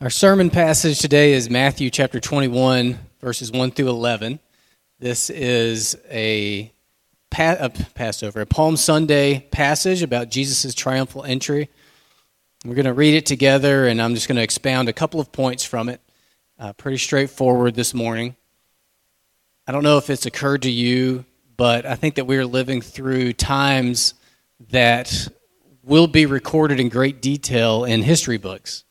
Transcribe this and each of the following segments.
Our sermon passage today is Matthew chapter 21, verses 1 through 11. This is a, a Passover, a Palm Sunday passage about Jesus' triumphal entry. We're going to read it together, and I'm just going to expound a couple of points from it. Uh, pretty straightforward this morning. I don't know if it's occurred to you, but I think that we are living through times that will be recorded in great detail in history books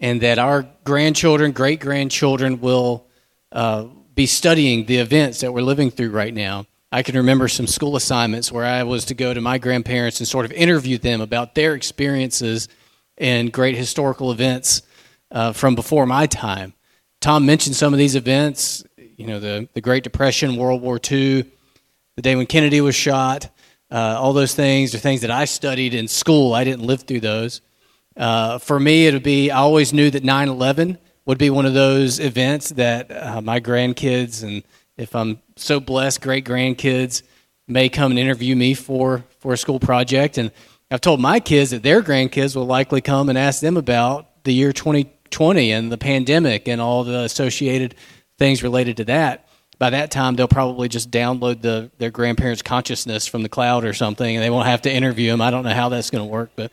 and that our grandchildren, great grandchildren will uh, be studying the events that we're living through right now. I can remember some school assignments where I was to go to my grandparents and sort of interview them about their experiences and great historical events uh, from before my time. Tom mentioned some of these events, you know, the, the Great Depression, World War II, the day when Kennedy was shot, uh, all those things are things that I studied in school. I didn't live through those. Uh, for me, it would be, I always knew that 9 11 would be one of those events that uh, my grandkids, and if I'm so blessed, great grandkids, may come and interview me for, for a school project. And I've told my kids that their grandkids will likely come and ask them about the year 2020 and the pandemic and all the associated things related to that. By that time, they'll probably just download the, their grandparents' consciousness from the cloud or something, and they won't have to interview them. I don't know how that's going to work, but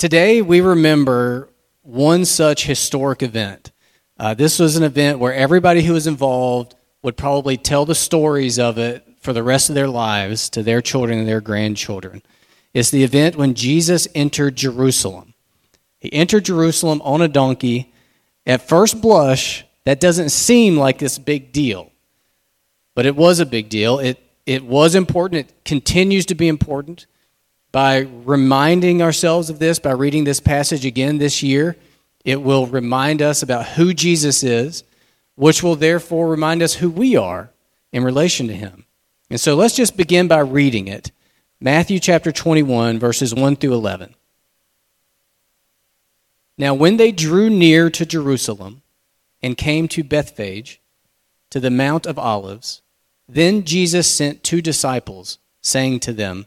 Today, we remember one such historic event. Uh, this was an event where everybody who was involved would probably tell the stories of it for the rest of their lives to their children and their grandchildren. It's the event when Jesus entered Jerusalem. He entered Jerusalem on a donkey. At first blush, that doesn't seem like this big deal, but it was a big deal. It, it was important. It continues to be important by reminding ourselves of this, by reading this passage again this year, it will remind us about who Jesus is, which will therefore remind us who we are in relation to him. And so let's just begin by reading it. Matthew chapter 21, verses 1 through 11. Now, when they drew near to Jerusalem and came to Bethphage, to the Mount of Olives, then Jesus sent two disciples, saying to them,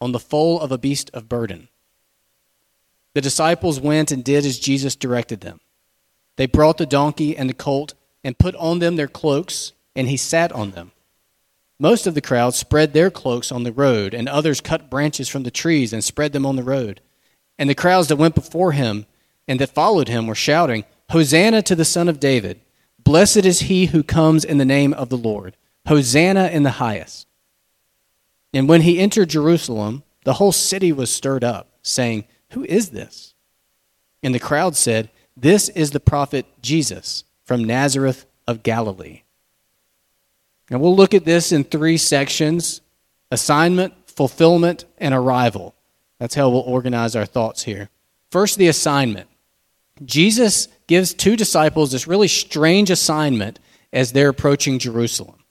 on the foal of a beast of burden. The disciples went and did as Jesus directed them. They brought the donkey and the colt and put on them their cloaks, and he sat on them. Most of the crowd spread their cloaks on the road, and others cut branches from the trees and spread them on the road. And the crowds that went before him and that followed him were shouting, Hosanna to the Son of David! Blessed is he who comes in the name of the Lord! Hosanna in the highest! And when he entered Jerusalem, the whole city was stirred up, saying, Who is this? And the crowd said, This is the prophet Jesus from Nazareth of Galilee. Now we'll look at this in three sections assignment, fulfillment, and arrival. That's how we'll organize our thoughts here. First, the assignment. Jesus gives two disciples this really strange assignment as they're approaching Jerusalem.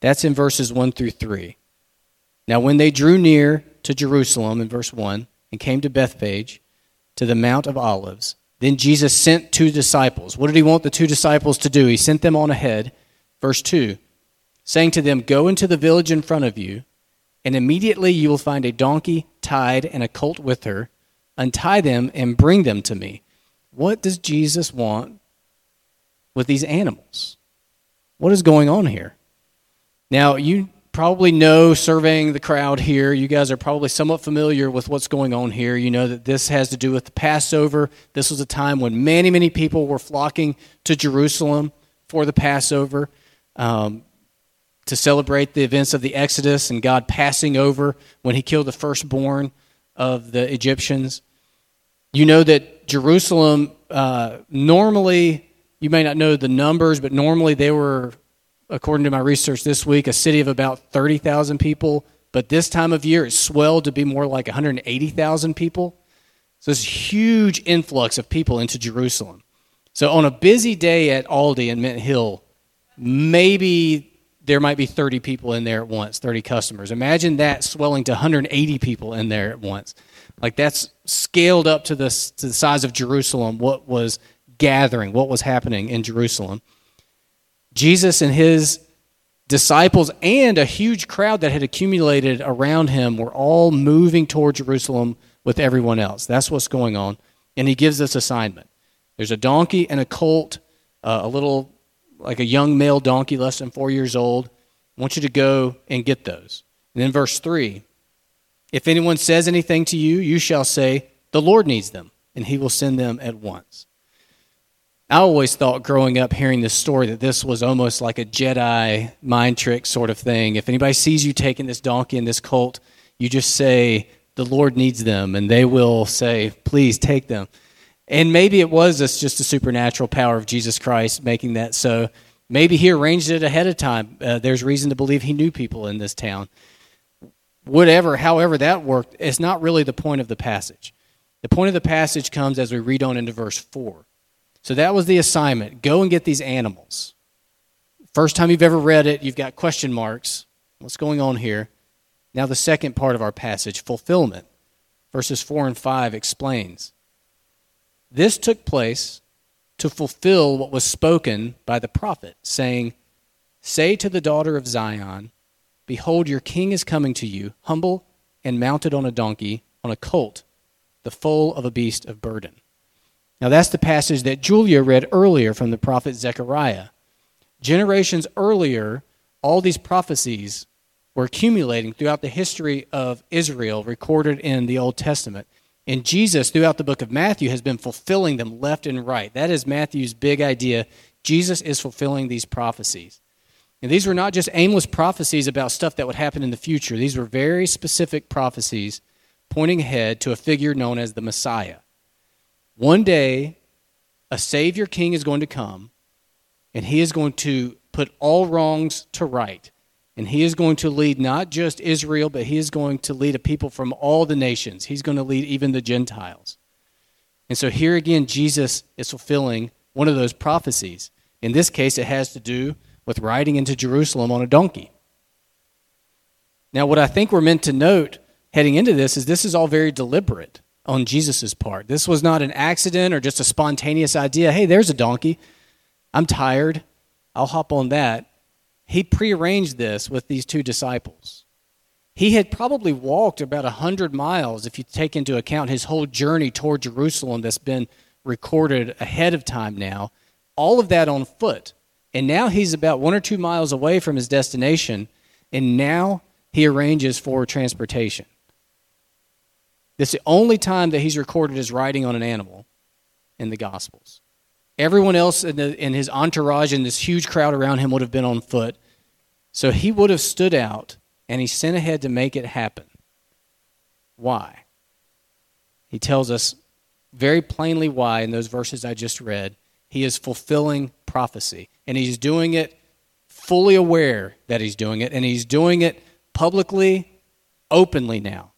That's in verses 1 through 3. Now, when they drew near to Jerusalem, in verse 1, and came to Bethphage, to the Mount of Olives, then Jesus sent two disciples. What did he want the two disciples to do? He sent them on ahead. Verse 2, saying to them, Go into the village in front of you, and immediately you will find a donkey tied and a colt with her. Untie them and bring them to me. What does Jesus want with these animals? What is going on here? Now, you probably know surveying the crowd here, you guys are probably somewhat familiar with what's going on here. You know that this has to do with the Passover. This was a time when many, many people were flocking to Jerusalem for the Passover um, to celebrate the events of the Exodus and God passing over when he killed the firstborn of the Egyptians. You know that Jerusalem, uh, normally, you may not know the numbers, but normally they were according to my research this week, a city of about 30,000 people, but this time of year it swelled to be more like 180,000 people. So this huge influx of people into Jerusalem. So on a busy day at Aldi in Mint Hill, maybe there might be 30 people in there at once, 30 customers. Imagine that swelling to 180 people in there at once. Like that's scaled up to the, to the size of Jerusalem, what was gathering, what was happening in Jerusalem. Jesus and his disciples and a huge crowd that had accumulated around him were all moving toward Jerusalem with everyone else. That's what's going on. And he gives this assignment there's a donkey and a colt, uh, a little, like a young male donkey, less than four years old. I want you to go and get those. And then verse 3 If anyone says anything to you, you shall say, The Lord needs them, and he will send them at once. I always thought growing up hearing this story that this was almost like a Jedi mind trick sort of thing. If anybody sees you taking this donkey and this colt, you just say, The Lord needs them, and they will say, Please take them. And maybe it was just a supernatural power of Jesus Christ making that so. Maybe he arranged it ahead of time. Uh, there's reason to believe he knew people in this town. Whatever, however that worked, it's not really the point of the passage. The point of the passage comes as we read on into verse 4. So that was the assignment. Go and get these animals. First time you've ever read it, you've got question marks. What's going on here? Now, the second part of our passage, fulfillment. Verses 4 and 5 explains. This took place to fulfill what was spoken by the prophet, saying, Say to the daughter of Zion, Behold, your king is coming to you, humble and mounted on a donkey, on a colt, the foal of a beast of burden. Now, that's the passage that Julia read earlier from the prophet Zechariah. Generations earlier, all these prophecies were accumulating throughout the history of Israel, recorded in the Old Testament. And Jesus, throughout the book of Matthew, has been fulfilling them left and right. That is Matthew's big idea. Jesus is fulfilling these prophecies. And these were not just aimless prophecies about stuff that would happen in the future, these were very specific prophecies pointing ahead to a figure known as the Messiah. One day, a Savior King is going to come, and he is going to put all wrongs to right. And he is going to lead not just Israel, but he is going to lead a people from all the nations. He's going to lead even the Gentiles. And so here again, Jesus is fulfilling one of those prophecies. In this case, it has to do with riding into Jerusalem on a donkey. Now, what I think we're meant to note heading into this is this is all very deliberate on Jesus' part. This was not an accident or just a spontaneous idea. Hey, there's a donkey. I'm tired. I'll hop on that. He prearranged this with these two disciples. He had probably walked about 100 miles if you take into account his whole journey toward Jerusalem that's been recorded ahead of time now. All of that on foot. And now he's about one or two miles away from his destination, and now he arranges for transportation. This is the only time that he's recorded as riding on an animal in the Gospels. Everyone else in, the, in his entourage and this huge crowd around him would have been on foot. So he would have stood out and he sent ahead to make it happen. Why? He tells us very plainly why in those verses I just read. He is fulfilling prophecy, and he's doing it fully aware that he's doing it, and he's doing it publicly, openly now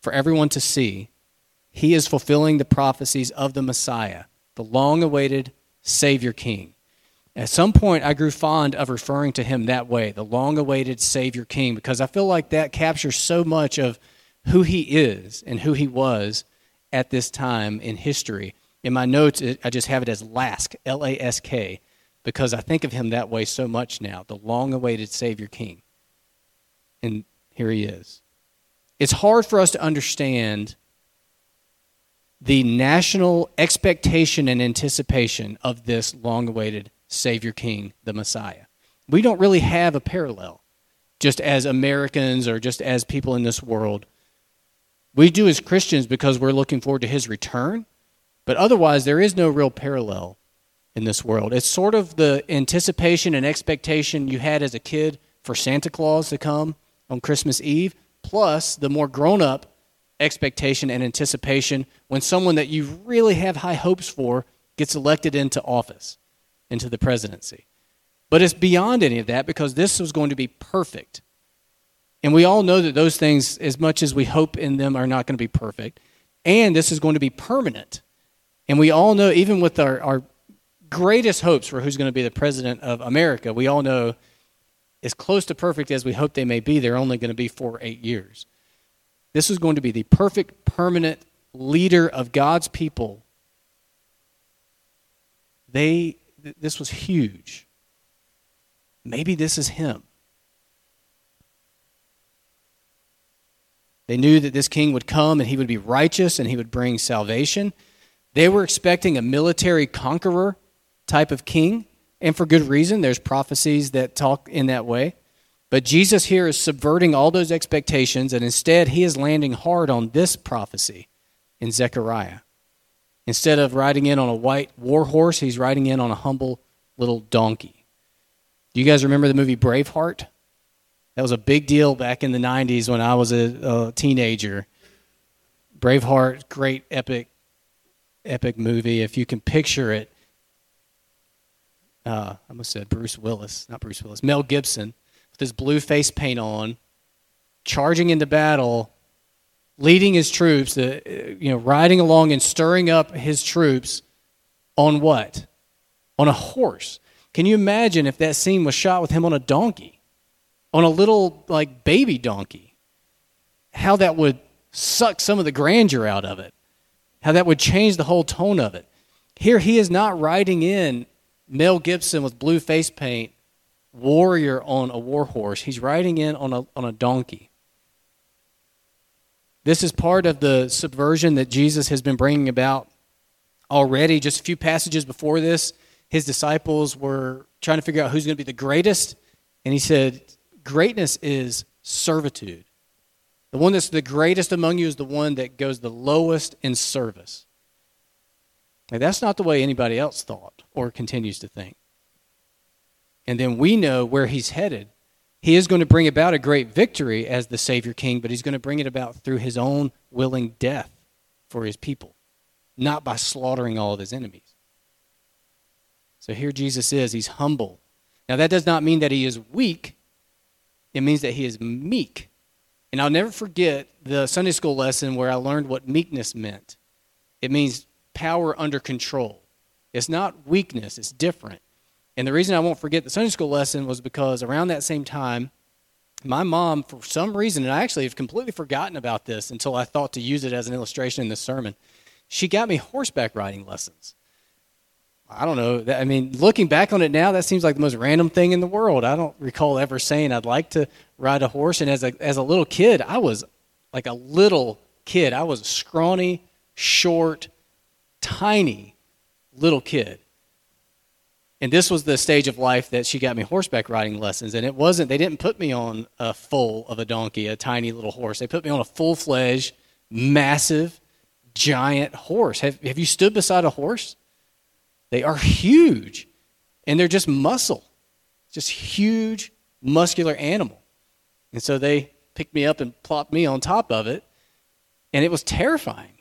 for everyone to see, he is fulfilling the prophecies of the Messiah, the long awaited Savior King. At some point, I grew fond of referring to him that way, the long awaited Savior King, because I feel like that captures so much of who he is and who he was at this time in history. In my notes, I just have it as LASK, L A S K, because I think of him that way so much now, the long awaited Savior King. And here he is it's hard for us to understand the national expectation and anticipation of this long awaited Savior King, the Messiah. We don't really have a parallel, just as Americans or just as people in this world. We do as Christians because we're looking forward to his return, but otherwise, there is no real parallel in this world. It's sort of the anticipation and expectation you had as a kid for Santa Claus to come on Christmas Eve plus the more grown up expectation and anticipation when someone that you really have high hopes for gets elected into office, into the presidency. But it's beyond any of that because this was going to be perfect. And we all know that those things, as much as we hope in them, are not going to be perfect. And this is going to be permanent. And we all know, even with our, our greatest hopes for who's going to be the president of America, we all know as close to perfect as we hope they may be, they're only going to be for eight years. This is going to be the perfect, permanent leader of God's people. They, this was huge. Maybe this is him. They knew that this king would come and he would be righteous and he would bring salvation. They were expecting a military conqueror type of king, and for good reason. There's prophecies that talk in that way. But Jesus here is subverting all those expectations, and instead, he is landing hard on this prophecy in Zechariah. Instead of riding in on a white war horse, he's riding in on a humble little donkey. Do you guys remember the movie Braveheart? That was a big deal back in the 90s when I was a, a teenager. Braveheart, great epic, epic movie. If you can picture it, uh, I almost said Bruce Willis, not Bruce Willis, Mel Gibson with his blue face paint on, charging into battle, leading his troops, uh, you know, riding along and stirring up his troops on what? On a horse. Can you imagine if that scene was shot with him on a donkey, on a little like baby donkey? How that would suck some of the grandeur out of it. How that would change the whole tone of it. Here he is not riding in Mel Gibson with blue face paint warrior on a war horse. He's riding in on a, on a donkey. This is part of the subversion that Jesus has been bringing about already. Just a few passages before this, his disciples were trying to figure out who's going to be the greatest. And he said, Greatness is servitude. The one that's the greatest among you is the one that goes the lowest in service. That's not the way anybody else thought or continues to think and then we know where he's headed. He is going to bring about a great victory as the Savior King, but he's going to bring it about through his own willing death for his people, not by slaughtering all of his enemies. So here Jesus is. He's humble. Now, that does not mean that he is weak, it means that he is meek. And I'll never forget the Sunday school lesson where I learned what meekness meant. It means power under control. It's not weakness, it's different. And the reason I won't forget the Sunday school lesson was because around that same time, my mom, for some reason, and I actually have completely forgotten about this until I thought to use it as an illustration in this sermon, she got me horseback riding lessons. I don't know. I mean, looking back on it now, that seems like the most random thing in the world. I don't recall ever saying I'd like to ride a horse. And as a, as a little kid, I was like a little kid. I was a scrawny, short, tiny little kid. And this was the stage of life that she got me horseback riding lessons. And it wasn't they didn't put me on a foal of a donkey a tiny little horse. They put me on a full-fledged massive giant horse. Have, have you stood beside a horse? They are huge. And they're just muscle. Just huge muscular animal. And so they picked me up and plopped me on top of it. And it was terrifying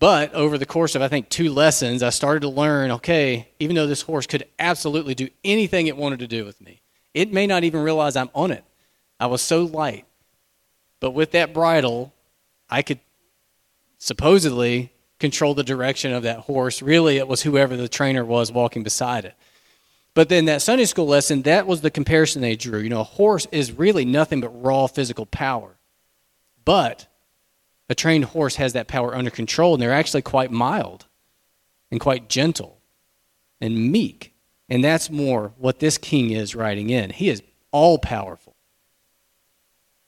but over the course of, I think, two lessons, I started to learn okay, even though this horse could absolutely do anything it wanted to do with me, it may not even realize I'm on it. I was so light. But with that bridle, I could supposedly control the direction of that horse. Really, it was whoever the trainer was walking beside it. But then that Sunday school lesson, that was the comparison they drew. You know, a horse is really nothing but raw physical power. But a trained horse has that power under control, and they're actually quite mild and quite gentle and meek. And that's more what this king is riding in. He is all powerful.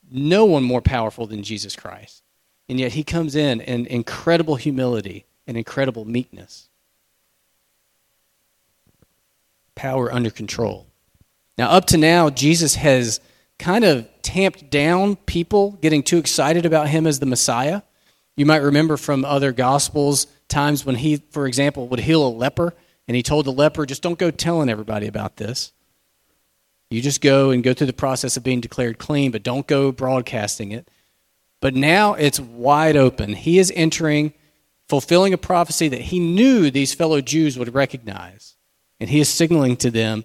No one more powerful than Jesus Christ. And yet he comes in in incredible humility and incredible meekness. Power under control. Now, up to now, Jesus has kind of tamped down people getting too excited about him as the Messiah. You might remember from other Gospels times when he, for example, would heal a leper, and he told the leper, just don't go telling everybody about this. You just go and go through the process of being declared clean, but don't go broadcasting it. But now it's wide open. He is entering, fulfilling a prophecy that he knew these fellow Jews would recognize. And he is signaling to them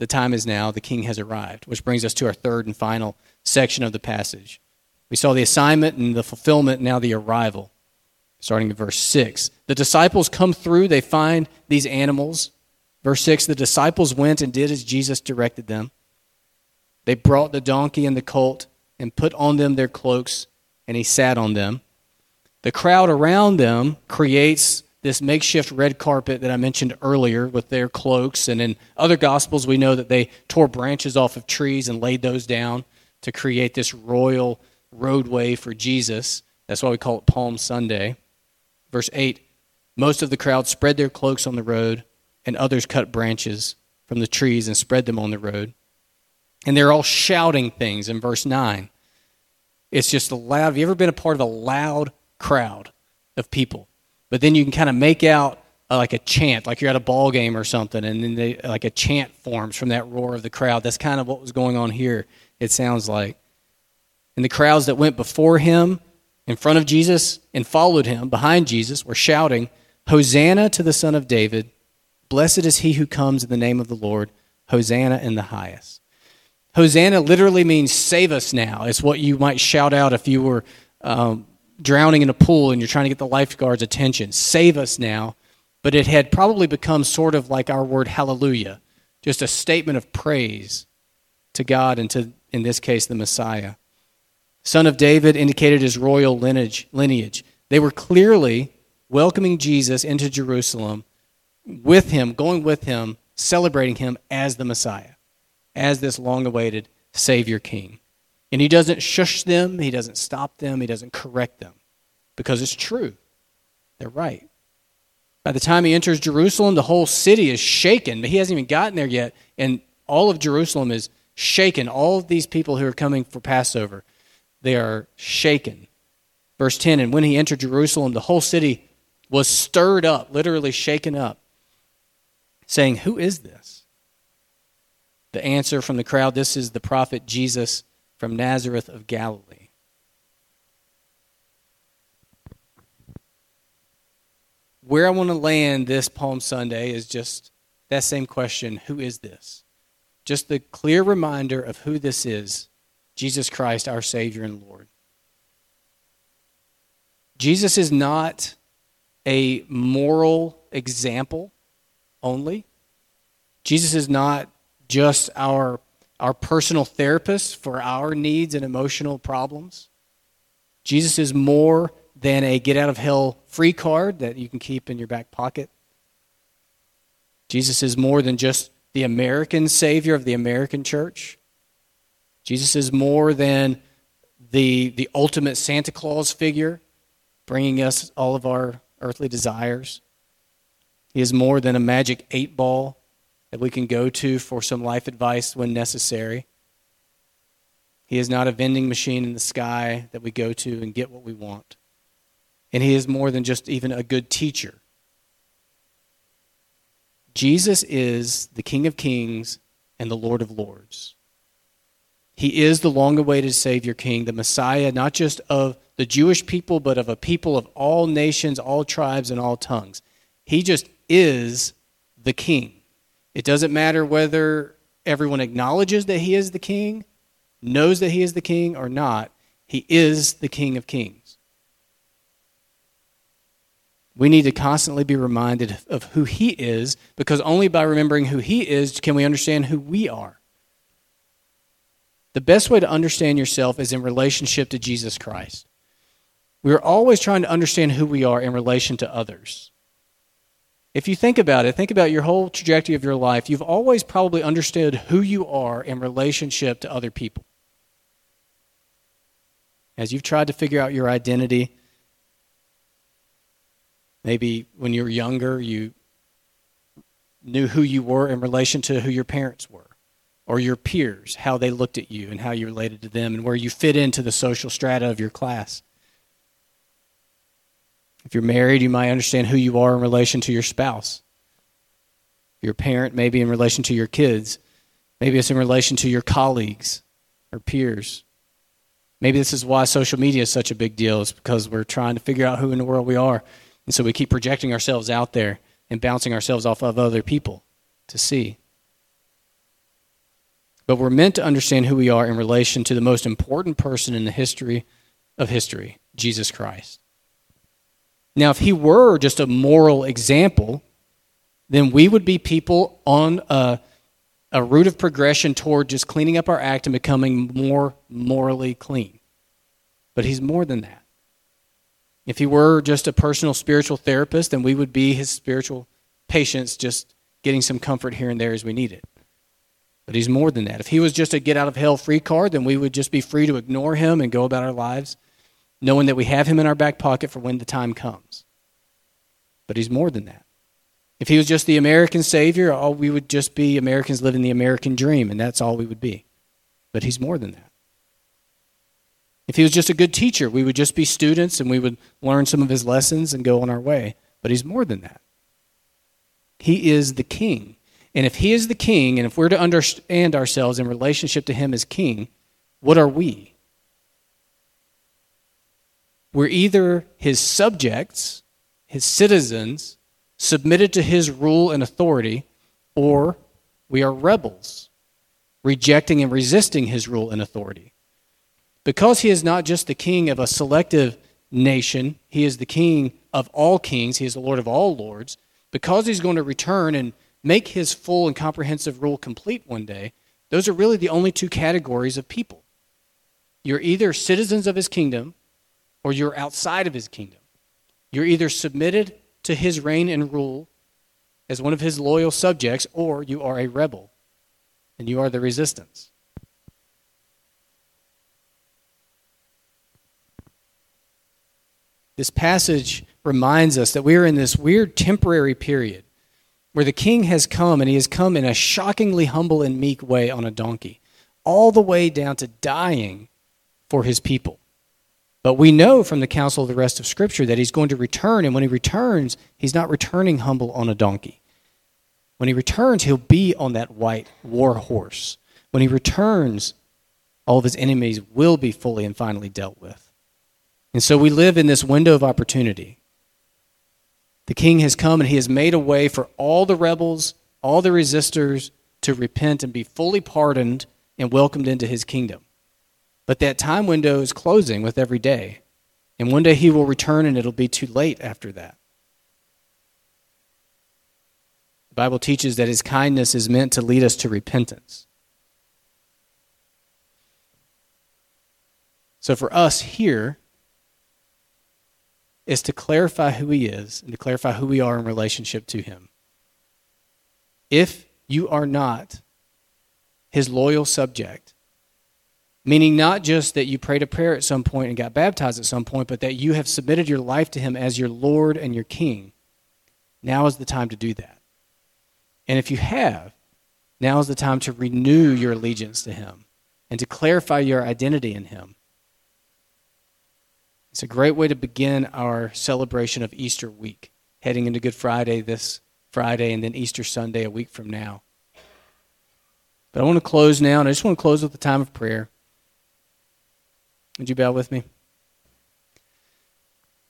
the time is now, the king has arrived, which brings us to our third and final section of the passage. We saw the assignment and the fulfillment, now the arrival. starting at verse 6. The disciples come through, they find these animals. Verse 6 The disciples went and did as Jesus directed them. They brought the donkey and the colt and put on them their cloaks, and he sat on them. The crowd around them creates this makeshift red carpet that I mentioned earlier with their cloaks. And in other gospels, we know that they tore branches off of trees and laid those down to create this royal roadway for Jesus. That's why we call it Palm Sunday. Verse 8 Most of the crowd spread their cloaks on the road, and others cut branches from the trees and spread them on the road. And they're all shouting things in verse 9. It's just a loud. Have you ever been a part of a loud crowd of people? But then you can kind of make out uh, like a chant, like you're at a ball game or something, and then they, like a chant forms from that roar of the crowd. That's kind of what was going on here, it sounds like. And the crowds that went before him, in front of Jesus, and followed him behind Jesus were shouting, Hosanna to the Son of David. Blessed is he who comes in the name of the Lord. Hosanna in the highest. Hosanna literally means save us now. It's what you might shout out if you were um, drowning in a pool and you're trying to get the lifeguard's attention. Save us now. But it had probably become sort of like our word hallelujah, just a statement of praise to God and to, in this case, the Messiah. Son of David indicated his royal lineage. lineage. They were clearly welcoming Jesus into Jerusalem with him, going with him, celebrating him as the Messiah as this long awaited Savior King. And he doesn't shush them, he doesn't stop them, he doesn't correct them because it's true. They're right. By the time he enters Jerusalem, the whole city is shaken. But he hasn't even gotten there yet, and all of Jerusalem is shaken. All of these people who are coming for Passover, they are shaken. Verse 10 And when he entered Jerusalem, the whole city was stirred up, literally shaken up, saying, Who is this? The answer from the crowd this is the prophet Jesus from Nazareth of Galilee. Where I want to land this Palm Sunday is just that same question who is this? Just the clear reminder of who this is Jesus Christ, our Savior and Lord. Jesus is not a moral example only. Jesus is not just our, our personal therapist for our needs and emotional problems. Jesus is more than a get out of hell free card that you can keep in your back pocket. Jesus is more than just the American Savior of the American church. Jesus is more than the, the ultimate Santa Claus figure, bringing us all of our earthly desires. He is more than a magic eight ball that we can go to for some life advice when necessary. He is not a vending machine in the sky that we go to and get what we want. And he is more than just even a good teacher. Jesus is the King of Kings and the Lord of Lords. He is the long awaited Savior King, the Messiah, not just of the Jewish people, but of a people of all nations, all tribes, and all tongues. He just is the King. It doesn't matter whether everyone acknowledges that he is the king, knows that he is the king, or not. He is the King of Kings. We need to constantly be reminded of who he is because only by remembering who he is can we understand who we are. The best way to understand yourself is in relationship to Jesus Christ. We are always trying to understand who we are in relation to others. If you think about it, think about your whole trajectory of your life, you've always probably understood who you are in relationship to other people. As you've tried to figure out your identity, maybe when you were younger, you knew who you were in relation to who your parents were, or your peers, how they looked at you and how you related to them, and where you fit into the social strata of your class. If you're married, you might understand who you are in relation to your spouse. Your parent, maybe in relation to your kids. Maybe it's in relation to your colleagues or peers. Maybe this is why social media is such a big deal, is because we're trying to figure out who in the world we are. And so we keep projecting ourselves out there and bouncing ourselves off of other people to see. But we're meant to understand who we are in relation to the most important person in the history of history, Jesus Christ. Now, if he were just a moral example, then we would be people on a, a route of progression toward just cleaning up our act and becoming more morally clean. But he's more than that. If he were just a personal spiritual therapist, then we would be his spiritual patients, just getting some comfort here and there as we need it. But he's more than that. If he was just a get out of hell free card, then we would just be free to ignore him and go about our lives, knowing that we have him in our back pocket for when the time comes. But he's more than that. If he was just the American Savior, all we would just be Americans living the American dream, and that's all we would be. But he's more than that. If he was just a good teacher, we would just be students and we would learn some of his lessons and go on our way. But he's more than that. He is the king. And if he is the king, and if we're to understand ourselves in relationship to him as king, what are we? We're either his subjects, his citizens, submitted to his rule and authority, or we are rebels, rejecting and resisting his rule and authority. Because he is not just the king of a selective nation, he is the king of all kings, he is the Lord of all lords. Because he's going to return and make his full and comprehensive rule complete one day, those are really the only two categories of people. You're either citizens of his kingdom or you're outside of his kingdom. You're either submitted to his reign and rule as one of his loyal subjects, or you are a rebel and you are the resistance. This passage reminds us that we are in this weird temporary period where the king has come and he has come in a shockingly humble and meek way on a donkey, all the way down to dying for his people. But we know from the counsel of the rest of Scripture that he's going to return, and when he returns, he's not returning humble on a donkey. When he returns, he'll be on that white war horse. When he returns, all of his enemies will be fully and finally dealt with. And so we live in this window of opportunity. The king has come and he has made a way for all the rebels, all the resistors to repent and be fully pardoned and welcomed into his kingdom. But that time window is closing with every day. And one day he will return and it'll be too late after that. The Bible teaches that his kindness is meant to lead us to repentance. So for us here, is to clarify who he is and to clarify who we are in relationship to him. If you are not his loyal subject, Meaning, not just that you prayed a prayer at some point and got baptized at some point, but that you have submitted your life to Him as your Lord and your King. Now is the time to do that. And if you have, now is the time to renew your allegiance to Him and to clarify your identity in Him. It's a great way to begin our celebration of Easter week, heading into Good Friday this Friday and then Easter Sunday a week from now. But I want to close now, and I just want to close with a time of prayer. Would you bow with me?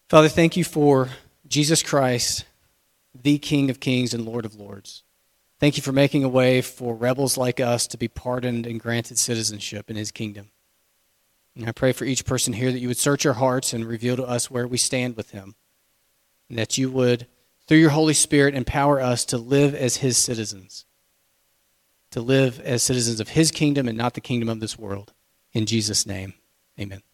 Father, thank you for Jesus Christ, the King of kings and Lord of lords. Thank you for making a way for rebels like us to be pardoned and granted citizenship in his kingdom. And I pray for each person here that you would search our hearts and reveal to us where we stand with him. And that you would, through your Holy Spirit, empower us to live as his citizens, to live as citizens of his kingdom and not the kingdom of this world. In Jesus' name. Amen.